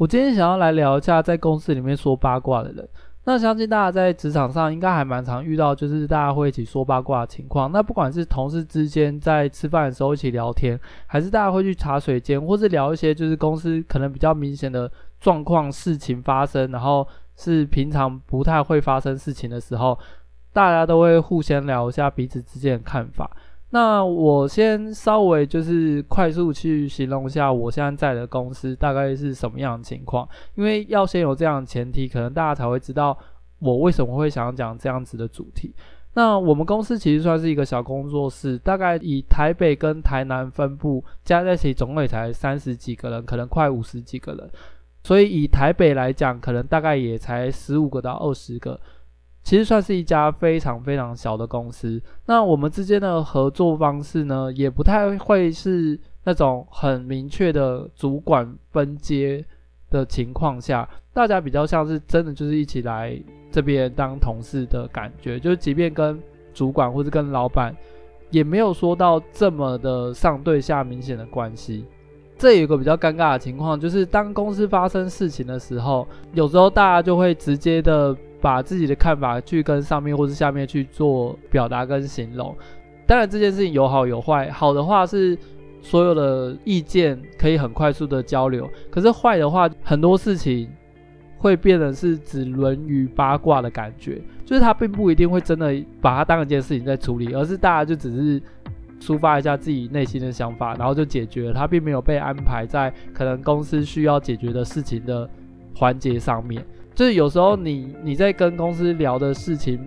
我今天想要来聊一下在公司里面说八卦的人。那相信大家在职场上应该还蛮常遇到，就是大家会一起说八卦的情况。那不管是同事之间在吃饭的时候一起聊天，还是大家会去茶水间，或是聊一些就是公司可能比较明显的状况、事情发生，然后是平常不太会发生事情的时候，大家都会互相聊一下彼此之间的看法。那我先稍微就是快速去形容一下我现在在的公司大概是什么样的情况，因为要先有这样的前提，可能大家才会知道我为什么会想要讲这样子的主题。那我们公司其实算是一个小工作室，大概以台北跟台南分部加在一起，总共也才三十几个人，可能快五十几个人。所以以台北来讲，可能大概也才十五个到二十个。其实算是一家非常非常小的公司。那我们之间的合作方式呢，也不太会是那种很明确的主管分阶的情况下，大家比较像是真的就是一起来这边当同事的感觉。就是即便跟主管或是跟老板，也没有说到这么的上对下明显的关系。这有个比较尴尬的情况，就是当公司发生事情的时候，有时候大家就会直接的。把自己的看法去跟上面或是下面去做表达跟形容，当然这件事情有好有坏。好的话是所有的意见可以很快速的交流，可是坏的话，很多事情会变得是只沦于八卦的感觉，就是他并不一定会真的把它当一件事情在处理，而是大家就只是抒发一下自己内心的想法，然后就解决了，他并没有被安排在可能公司需要解决的事情的环节上面。就是有时候你你在跟公司聊的事情，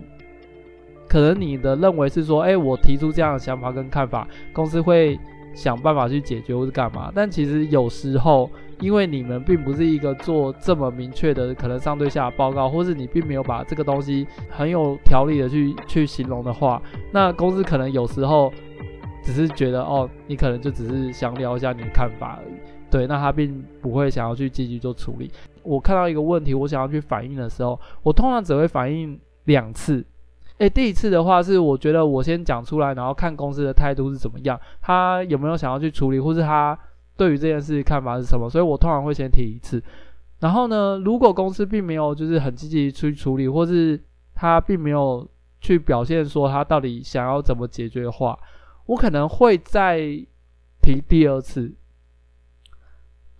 可能你的认为是说，哎，我提出这样的想法跟看法，公司会想办法去解决或是干嘛。但其实有时候，因为你们并不是一个做这么明确的可能上对下的报告，或是你并没有把这个东西很有条理的去去形容的话，那公司可能有时候只是觉得，哦，你可能就只是想聊一下你的看法而已。对，那他并不会想要去积极做处理。我看到一个问题，我想要去反映的时候，我通常只会反映两次。诶，第一次的话是我觉得我先讲出来，然后看公司的态度是怎么样，他有没有想要去处理，或是他对于这件事看法是什么，所以我通常会先提一次。然后呢，如果公司并没有就是很积极去处理，或是他并没有去表现说他到底想要怎么解决的话，我可能会再提第二次。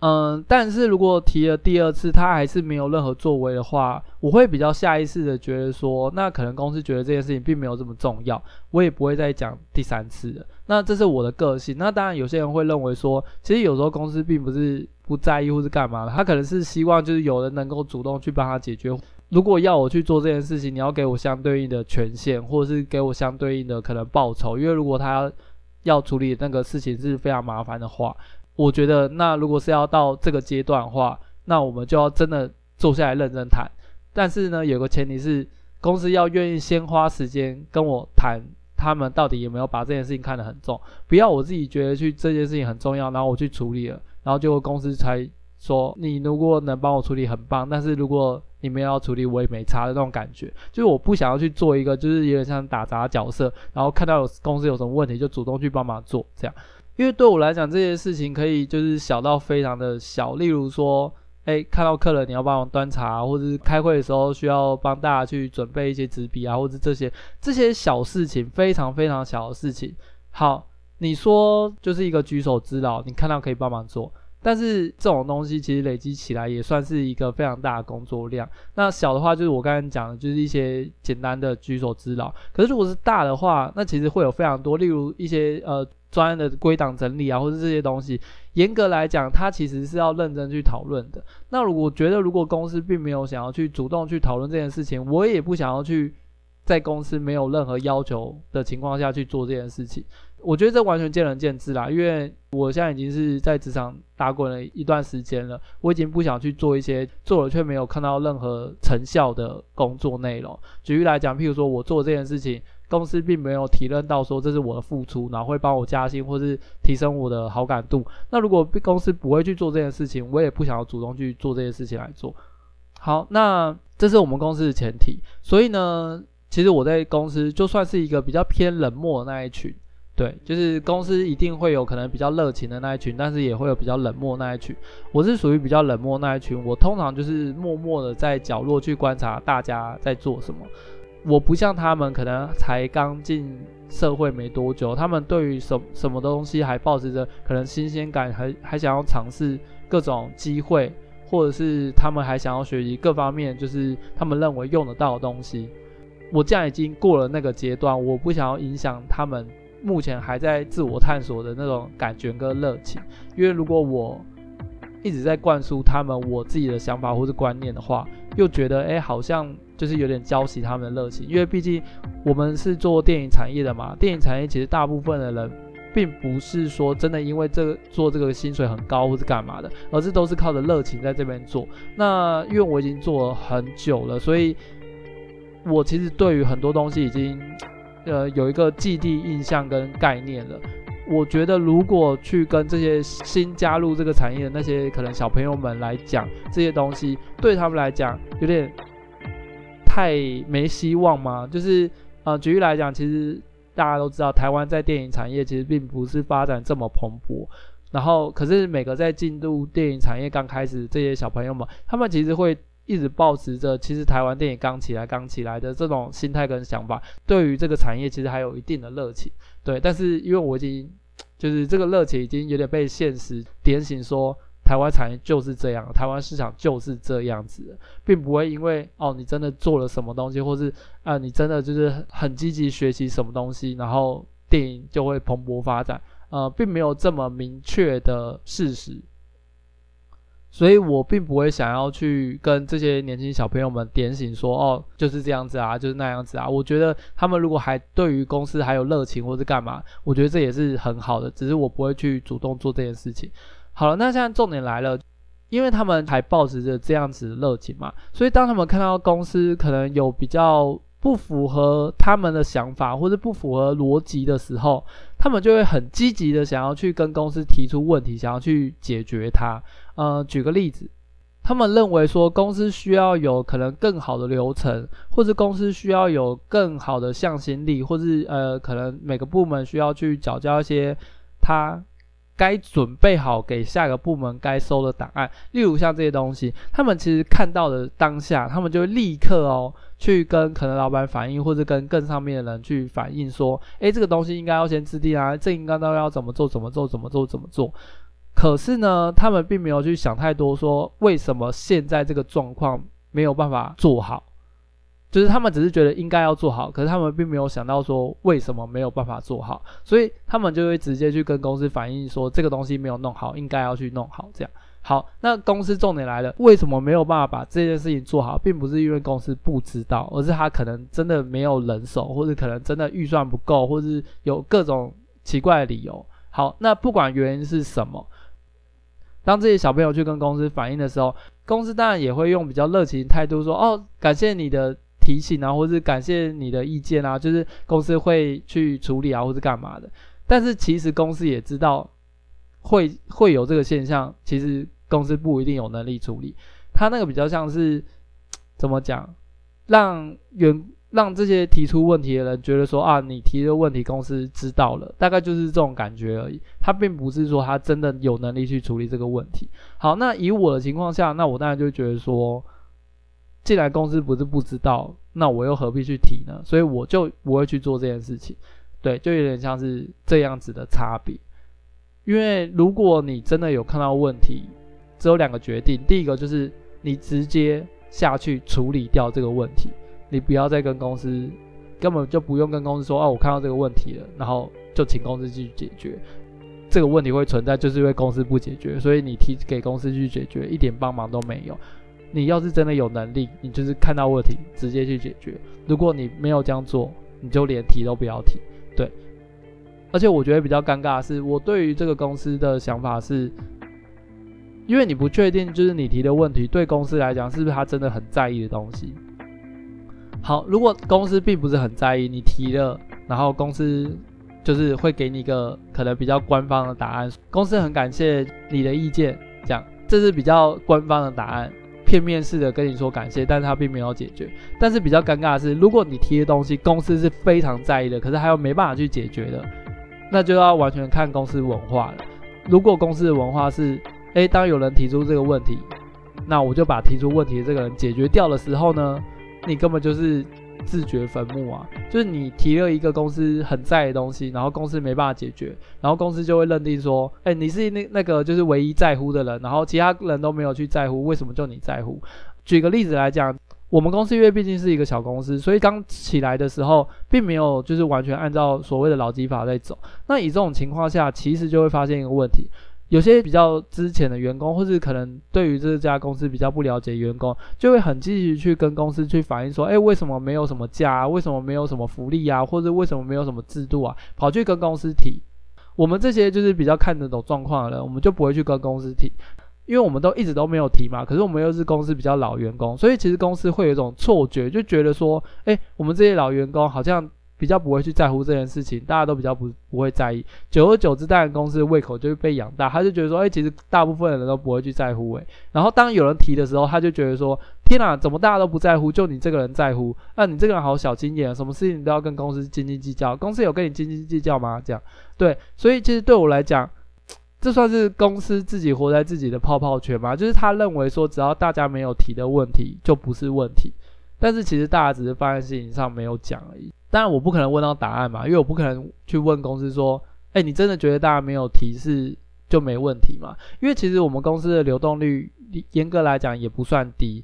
嗯，但是如果提了第二次，他还是没有任何作为的话，我会比较下意识的觉得说，那可能公司觉得这件事情并没有这么重要，我也不会再讲第三次了。那这是我的个性。那当然，有些人会认为说，其实有时候公司并不是不在意或是干嘛的，他可能是希望就是有人能够主动去帮他解决。如果要我去做这件事情，你要给我相对应的权限，或者是给我相对应的可能报酬，因为如果他要处理那个事情是非常麻烦的话。我觉得，那如果是要到这个阶段的话，那我们就要真的坐下来认真谈。但是呢，有个前提是，公司要愿意先花时间跟我谈，他们到底有没有把这件事情看得很重。不要我自己觉得去这件事情很重要，然后我去处理了，然后结果公司才说，你如果能帮我处理很棒，但是如果你们要处理，我也没差的那种感觉。就是我不想要去做一个，就是有点像打杂角色，然后看到有公司有什么问题就主动去帮忙做这样。因为对我来讲，这些事情可以就是小到非常的小，例如说，哎，看到客人你要帮忙端茶，或者是开会的时候需要帮大家去准备一些纸笔啊，或者这些这些小事情，非常非常小的事情。好，你说就是一个举手之劳，你看到可以帮忙做。但是这种东西其实累积起来也算是一个非常大的工作量。那小的话就是我刚才讲的，就是一些简单的举手之劳。可是如果是大的话，那其实会有非常多，例如一些呃专案的归档整理啊，或者这些东西，严格来讲，它其实是要认真去讨论的。那如果我觉得如果公司并没有想要去主动去讨论这件事情，我也不想要去在公司没有任何要求的情况下去做这件事情。我觉得这完全见仁见智啦，因为我现在已经是在职场打滚了一段时间了，我已经不想去做一些做了却没有看到任何成效的工作内容。举例来讲，譬如说我做这件事情，公司并没有体认到说这是我的付出，然后会帮我加薪或是提升我的好感度。那如果公司不会去做这件事情，我也不想要主动去做这件事情来做。好，那这是我们公司的前提。所以呢，其实我在公司就算是一个比较偏冷漠的那一群。对，就是公司一定会有可能比较热情的那一群，但是也会有比较冷漠那一群。我是属于比较冷漠那一群，我通常就是默默的在角落去观察大家在做什么。我不像他们，可能才刚进社会没多久，他们对于什什么东西还抱持着可能新鲜感，还还想要尝试各种机会，或者是他们还想要学习各方面，就是他们认为用得到的东西。我这样已经过了那个阶段，我不想要影响他们。目前还在自我探索的那种感觉跟热情，因为如果我一直在灌输他们我自己的想法或是观念的话，又觉得诶好像就是有点浇熄他们的热情。因为毕竟我们是做电影产业的嘛，电影产业其实大部分的人并不是说真的因为这个做这个薪水很高或是干嘛的，而是都是靠着热情在这边做。那因为我已经做了很久了，所以我其实对于很多东西已经。呃，有一个既定印象跟概念了。我觉得，如果去跟这些新加入这个产业的那些可能小朋友们来讲这些东西，对他们来讲有点太没希望吗？就是呃，举例来讲，其实大家都知道，台湾在电影产业其实并不是发展这么蓬勃。然后，可是每个在进入电影产业刚开始这些小朋友们，他们其实会。一直抱持着，其实台湾电影刚起来、刚起来的这种心态跟想法，对于这个产业其实还有一定的热情，对。但是因为我已经，就是这个热情已经有点被现实点醒，说台湾产业就是这样，台湾市场就是这样子，并不会因为哦你真的做了什么东西，或是啊、你真的就是很积极学习什么东西，然后电影就会蓬勃发展，呃，并没有这么明确的事实。所以我并不会想要去跟这些年轻小朋友们点醒说，哦，就是这样子啊，就是那样子啊。我觉得他们如果还对于公司还有热情或是干嘛，我觉得这也是很好的。只是我不会去主动做这件事情。好了，那现在重点来了，因为他们还抱持着这样子的热情嘛，所以当他们看到公司可能有比较不符合他们的想法或者不符合逻辑的时候，他们就会很积极的想要去跟公司提出问题，想要去解决它。呃，举个例子，他们认为说公司需要有可能更好的流程，或者公司需要有更好的向心力，或是呃，可能每个部门需要去缴交一些他该准备好给下个部门该收的档案，例如像这些东西，他们其实看到的当下，他们就会立刻哦去跟可能老板反映，或者跟更上面的人去反映说，诶，这个东西应该要先制定啊，这应该都要怎么做，怎么做，怎么做，怎么做。可是呢，他们并没有去想太多，说为什么现在这个状况没有办法做好，就是他们只是觉得应该要做好，可是他们并没有想到说为什么没有办法做好，所以他们就会直接去跟公司反映说这个东西没有弄好，应该要去弄好。这样好，那公司重点来了，为什么没有办法把这件事情做好，并不是因为公司不知道，而是他可能真的没有人手，或者可能真的预算不够，或者是有各种奇怪的理由。好，那不管原因是什么。当这些小朋友去跟公司反映的时候，公司当然也会用比较热情态度说：“哦，感谢你的提醒啊，或是感谢你的意见啊，就是公司会去处理啊，或是干嘛的。”但是其实公司也知道会会有这个现象，其实公司不一定有能力处理。他那个比较像是怎么讲，让员。让这些提出问题的人觉得说啊，你提的问题公司知道了，大概就是这种感觉而已。他并不是说他真的有能力去处理这个问题。好，那以我的情况下，那我当然就觉得说，既然公司不是不知道，那我又何必去提呢？所以我就不会去做这件事情。对，就有点像是这样子的差别。因为如果你真的有看到问题，只有两个决定，第一个就是你直接下去处理掉这个问题。你不要再跟公司，根本就不用跟公司说，哦，我看到这个问题了，然后就请公司去解决。这个问题会存在，就是因为公司不解决，所以你提给公司去解决，一点帮忙都没有。你要是真的有能力，你就是看到问题直接去解决。如果你没有这样做，你就连提都不要提。对。而且我觉得比较尴尬的是，我对于这个公司的想法是，因为你不确定，就是你提的问题对公司来讲是不是他真的很在意的东西。好，如果公司并不是很在意你提了，然后公司就是会给你一个可能比较官方的答案，公司很感谢你的意见，这样这是比较官方的答案。片面式的跟你说感谢，但是他并没有解决。但是比较尴尬的是，如果你提的东西公司是非常在意的，可是还有没办法去解决的，那就要完全看公司文化了。如果公司的文化是，诶，当有人提出这个问题，那我就把提出问题的这个人解决掉的时候呢，你根本就是。自掘坟墓啊！就是你提了一个公司很在的东西，然后公司没办法解决，然后公司就会认定说，哎，你是那那个就是唯一在乎的人，然后其他人都没有去在乎，为什么就你在乎？举个例子来讲，我们公司因为毕竟是一个小公司，所以刚起来的时候，并没有就是完全按照所谓的老基法在走。那以这种情况下，其实就会发现一个问题。有些比较之前的员工，或是可能对于这家公司比较不了解员工，就会很积极去跟公司去反映说，诶，为什么没有什么假啊？为什么没有什么福利啊？或者为什么没有什么制度啊？跑去跟公司提。我们这些就是比较看得懂状况的人，我们就不会去跟公司提，因为我们都一直都没有提嘛。可是我们又是公司比较老员工，所以其实公司会有一种错觉，就觉得说，诶，我们这些老员工好像。比较不会去在乎这件事情，大家都比较不不会在意。久而久之，当然公司的胃口就会被养大，他就觉得说，哎、其实大部分的人都不会去在乎。哎，然后当有人提的时候，他就觉得说，天哪，怎么大家都不在乎，就你这个人在乎？那、你这个人好小心眼，什么事情都要跟公司斤斤计较。公司有跟你斤斤计较吗？这样，对，所以其实对我来讲，这算是公司自己活在自己的泡泡圈吗？就是他认为说，只要大家没有提的问题，就不是问题。但是其实大家只是放在事情上没有讲而已。当然我不可能问到答案嘛，因为我不可能去问公司说，哎，你真的觉得大家没有提示就没问题嘛？因为其实我们公司的流动率严格来讲也不算低。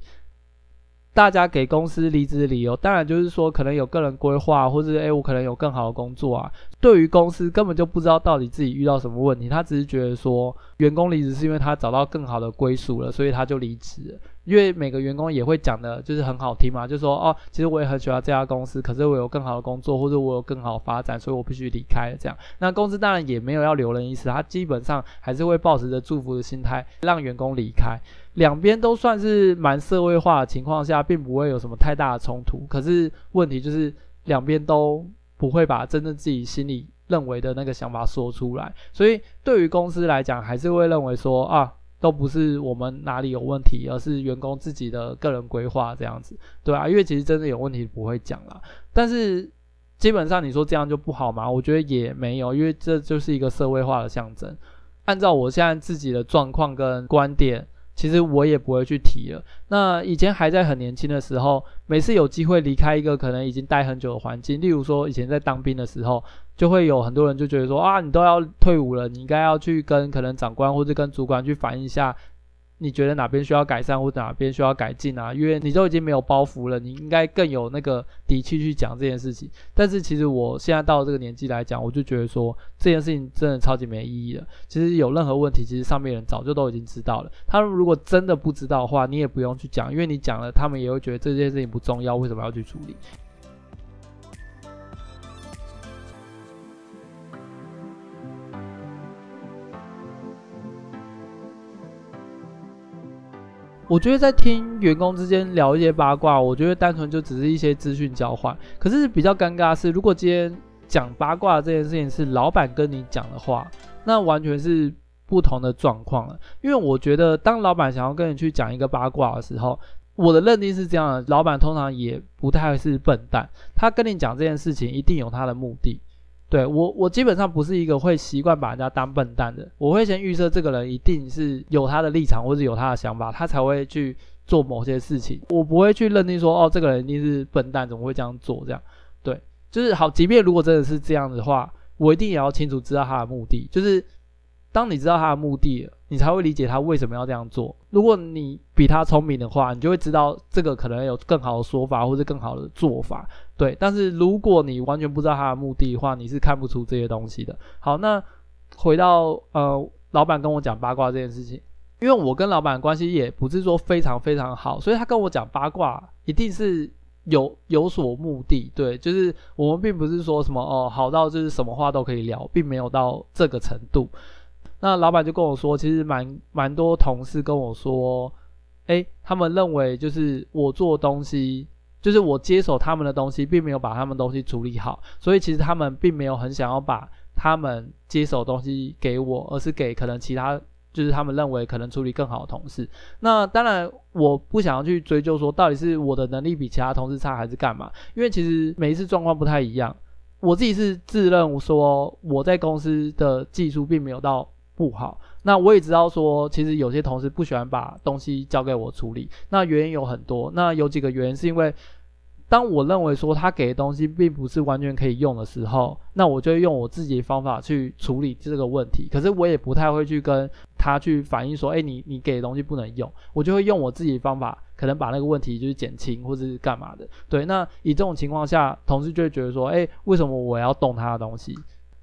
大家给公司离职理由，当然就是说可能有个人规划，或者诶，我可能有更好的工作啊。对于公司根本就不知道到底自己遇到什么问题，他只是觉得说员工离职是因为他找到更好的归属了，所以他就离职了。因为每个员工也会讲的就是很好听嘛，就说哦，其实我也很喜欢这家公司，可是我有更好的工作，或者我有更好的发展，所以我必须离开了这样。那公司当然也没有要留人意思，他基本上还是会抱持着祝福的心态让员工离开。两边都算是蛮社会化的情况下，并不会有什么太大的冲突。可是问题就是两边都不会把真正自己心里认为的那个想法说出来，所以对于公司来讲，还是会认为说啊，都不是我们哪里有问题，而是员工自己的个人规划这样子，对啊，因为其实真的有问题不会讲啦。但是基本上你说这样就不好吗？我觉得也没有，因为这就是一个社会化的象征。按照我现在自己的状况跟观点。其实我也不会去提了。那以前还在很年轻的时候，每次有机会离开一个可能已经待很久的环境，例如说以前在当兵的时候，就会有很多人就觉得说啊，你都要退伍了，你应该要去跟可能长官或者跟主管去反映一下。你觉得哪边需要改善或者哪边需要改进啊？因为你都已经没有包袱了，你应该更有那个底气去讲这件事情。但是其实我现在到这个年纪来讲，我就觉得说这件事情真的超级没意义了。其实有任何问题，其实上面人早就都已经知道了。他们如果真的不知道的话，你也不用去讲，因为你讲了，他们也会觉得这件事情不重要，为什么要去处理？我觉得在听员工之间聊一些八卦，我觉得单纯就只是一些资讯交换。可是比较尴尬的是，如果今天讲八卦这件事情是老板跟你讲的话，那完全是不同的状况了。因为我觉得，当老板想要跟你去讲一个八卦的时候，我的认定是这样的：老板通常也不太是笨蛋，他跟你讲这件事情一定有他的目的。对，我，我基本上不是一个会习惯把人家当笨蛋的。我会先预设这个人一定是有他的立场或者有他的想法，他才会去做某些事情。我不会去认定说，哦，这个人一定是笨蛋，怎么会这样做？这样，对，就是好。即便如果真的是这样的话，我一定也要清楚知道他的目的，就是。当你知道他的目的，你才会理解他为什么要这样做。如果你比他聪明的话，你就会知道这个可能有更好的说法或者更好的做法。对，但是如果你完全不知道他的目的的话，你是看不出这些东西的。好，那回到呃，老板跟我讲八卦这件事情，因为我跟老板关系也不是说非常非常好，所以他跟我讲八卦一定是有有所目的。对，就是我们并不是说什么哦，好到就是什么话都可以聊，并没有到这个程度。那老板就跟我说，其实蛮蛮多同事跟我说，诶，他们认为就是我做东西就是我接手他们的东西，并没有把他们东西处理好，所以其实他们并没有很想要把他们接手东西给我，而是给可能其他。就是他们认为可能处理更好的同事，那当然我不想要去追究说到底是我的能力比其他同事差还是干嘛，因为其实每一次状况不太一样。我自己是自认我说我在公司的技术并没有到不好，那我也知道说其实有些同事不喜欢把东西交给我处理，那原因有很多，那有几个原因是因为。当我认为说他给的东西并不是完全可以用的时候，那我就会用我自己的方法去处理这个问题。可是我也不太会去跟他去反映说，哎，你你给的东西不能用，我就会用我自己的方法，可能把那个问题就是减轻或者是干嘛的。对，那以这种情况下，同事就会觉得说，哎，为什么我要动他的东西？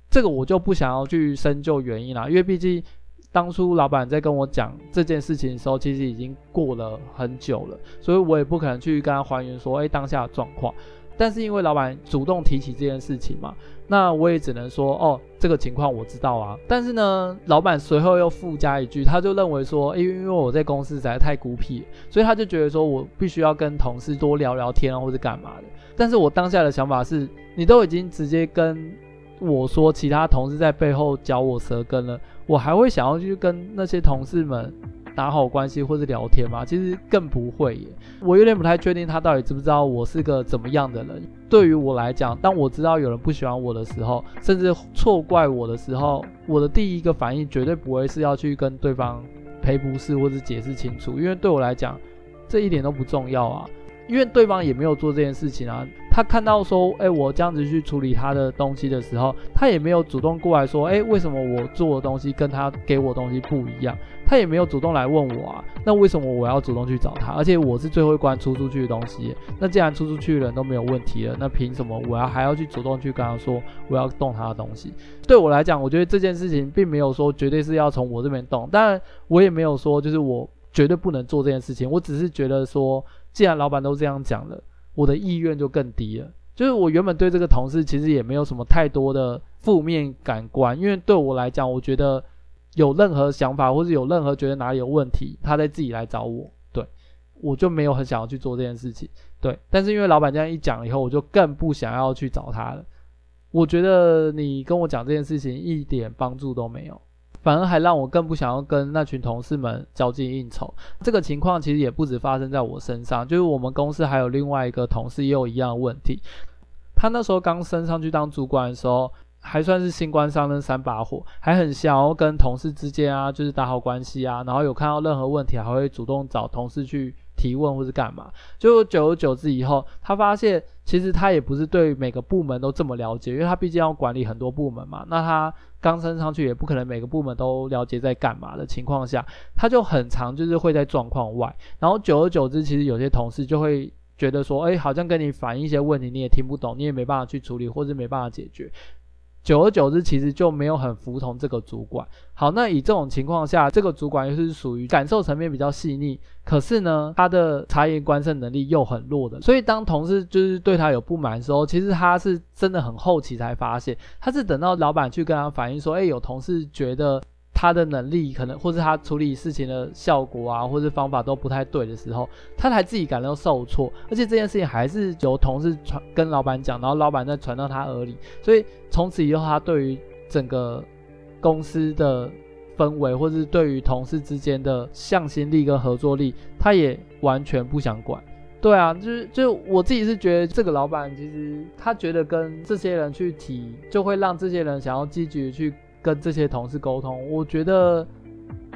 这个我就不想要去深究原因啦，因为毕竟。当初老板在跟我讲这件事情的时候，其实已经过了很久了，所以我也不可能去跟他还原说，哎，当下的状况。但是因为老板主动提起这件事情嘛，那我也只能说，哦，这个情况我知道啊。但是呢，老板随后又附加一句，他就认为说，因为因为我在公司实在太孤僻，所以他就觉得说我必须要跟同事多聊聊天啊，或者干嘛的。但是我当下的想法是，你都已经直接跟我说其他同事在背后嚼我舌根了。我还会想要去跟那些同事们打好关系或者聊天吗？其实更不会耶。我有点不太确定他到底知不知道我是个怎么样的人。对于我来讲，当我知道有人不喜欢我的时候，甚至错怪我的时候，我的第一个反应绝对不会是要去跟对方赔不是或者解释清楚，因为对我来讲，这一点都不重要啊。因为对方也没有做这件事情啊，他看到说，哎，我这样子去处理他的东西的时候，他也没有主动过来说，哎，为什么我做的东西跟他给我的东西不一样？他也没有主动来问我啊，那为什么我要主动去找他？而且我是最后一关出出去的东西，那既然出出去的人都没有问题了，那凭什么我要还要去主动去跟他说我要动他的东西？对我来讲，我觉得这件事情并没有说绝对是要从我这边动，当然我也没有说就是我绝对不能做这件事情，我只是觉得说。既然老板都这样讲了，我的意愿就更低了。就是我原本对这个同事其实也没有什么太多的负面感官，因为对我来讲，我觉得有任何想法或者有任何觉得哪里有问题，他再自己来找我，对，我就没有很想要去做这件事情。对，但是因为老板这样一讲以后，我就更不想要去找他了。我觉得你跟我讲这件事情一点帮助都没有。反而还让我更不想要跟那群同事们交际应酬。这个情况其实也不止发生在我身上，就是我们公司还有另外一个同事也有一样的问题。他那时候刚升上去当主管的时候，还算是新官上任三把火，还很想要跟同事之间啊，就是打好关系啊，然后有看到任何问题还会主动找同事去提问或是干嘛。就久而久之以后，他发现其实他也不是对每个部门都这么了解，因为他毕竟要管理很多部门嘛。那他刚升上去，也不可能每个部门都了解在干嘛的情况下，他就很常就是会在状况外。然后久而久之，其实有些同事就会觉得说，哎，好像跟你反映一些问题，你也听不懂，你也没办法去处理，或是没办法解决。久而久之，其实就没有很服从这个主管。好，那以这种情况下，这个主管又是属于感受层面比较细腻，可是呢，他的察言观色能力又很弱的。所以当同事就是对他有不满的时候，其实他是真的很后期才发现，他是等到老板去跟他反映说，哎，有同事觉得。他的能力可能，或是他处理事情的效果啊，或是方法都不太对的时候，他才自己感到受挫，而且这件事情还是由同事传跟老板讲，然后老板再传到他耳里，所以从此以后，他对于整个公司的氛围，或是对于同事之间的向心力跟合作力，他也完全不想管。对啊，就是就我自己是觉得这个老板其实他觉得跟这些人去提，就会让这些人想要积极去。跟这些同事沟通，我觉得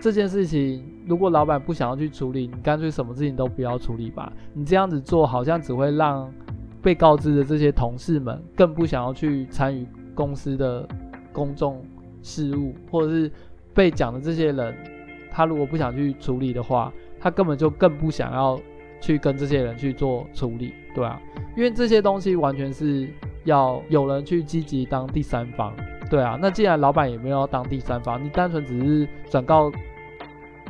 这件事情，如果老板不想要去处理，你干脆什么事情都不要处理吧。你这样子做，好像只会让被告知的这些同事们更不想要去参与公司的公众事务，或者是被讲的这些人，他如果不想去处理的话，他根本就更不想要去跟这些人去做处理，对啊，因为这些东西完全是要有人去积极当第三方。对啊，那既然老板也没有要当第三方，你单纯只是转告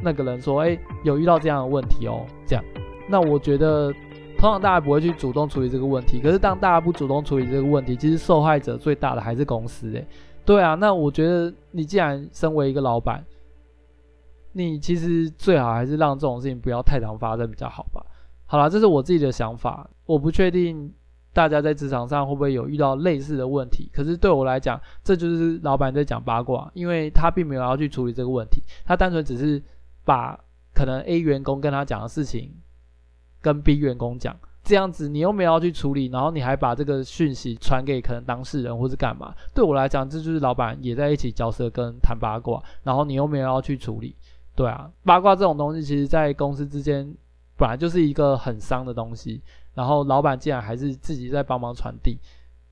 那个人说，哎，有遇到这样的问题哦，这样，那我觉得通常大家不会去主动处理这个问题。可是当大家不主动处理这个问题，其实受害者最大的还是公司，哎，对啊，那我觉得你既然身为一个老板，你其实最好还是让这种事情不要太常发生比较好吧。好啦，这是我自己的想法，我不确定大家在职场上会不会有遇到类似的问题。可是对我来讲，这就是老板在讲八卦，因为他并没有要去处理这个问题，他单纯只是把可能 A 员工跟他讲的事情跟 B 员工讲。这样子你又没有要去处理，然后你还把这个讯息传给可能当事人或是干嘛？对我来讲，这就是老板也在一起交涉跟谈八卦，然后你又没有要去处理。对啊，八卦这种东西，其实在公司之间本来就是一个很伤的东西，然后老板竟然还是自己在帮忙传递，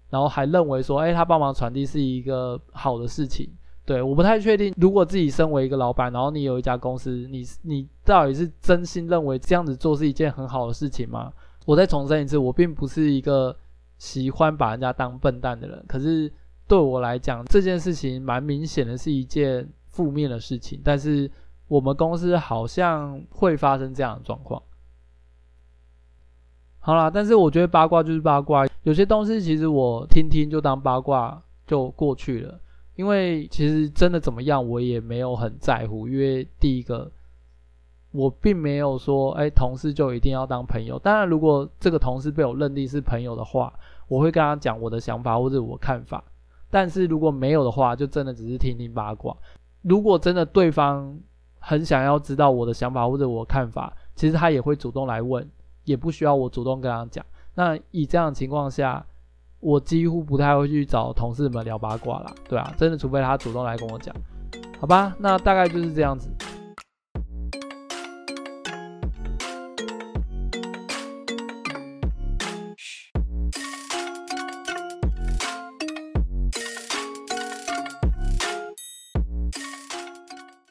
然后还认为说，哎，他帮忙传递是一个好的事情。对，我不太确定，如果自己身为一个老板，然后你有一家公司，你你到底是真心认为这样子做是一件很好的事情吗？我再重申一次，我并不是一个喜欢把人家当笨蛋的人。可是对我来讲，这件事情蛮明显的是一件负面的事情。但是我们公司好像会发生这样的状况。好啦，但是我觉得八卦就是八卦，有些东西其实我听听就当八卦就过去了。因为其实真的怎么样，我也没有很在乎。因为第一个。我并没有说，哎，同事就一定要当朋友。当然，如果这个同事被我认定是朋友的话，我会跟他讲我的想法或者我看法。但是如果没有的话，就真的只是听听八卦。如果真的对方很想要知道我的想法或者我看法，其实他也会主动来问，也不需要我主动跟他讲。那以这样的情况下，我几乎不太会去找同事们聊八卦啦，对啊，真的，除非他主动来跟我讲，好吧？那大概就是这样子。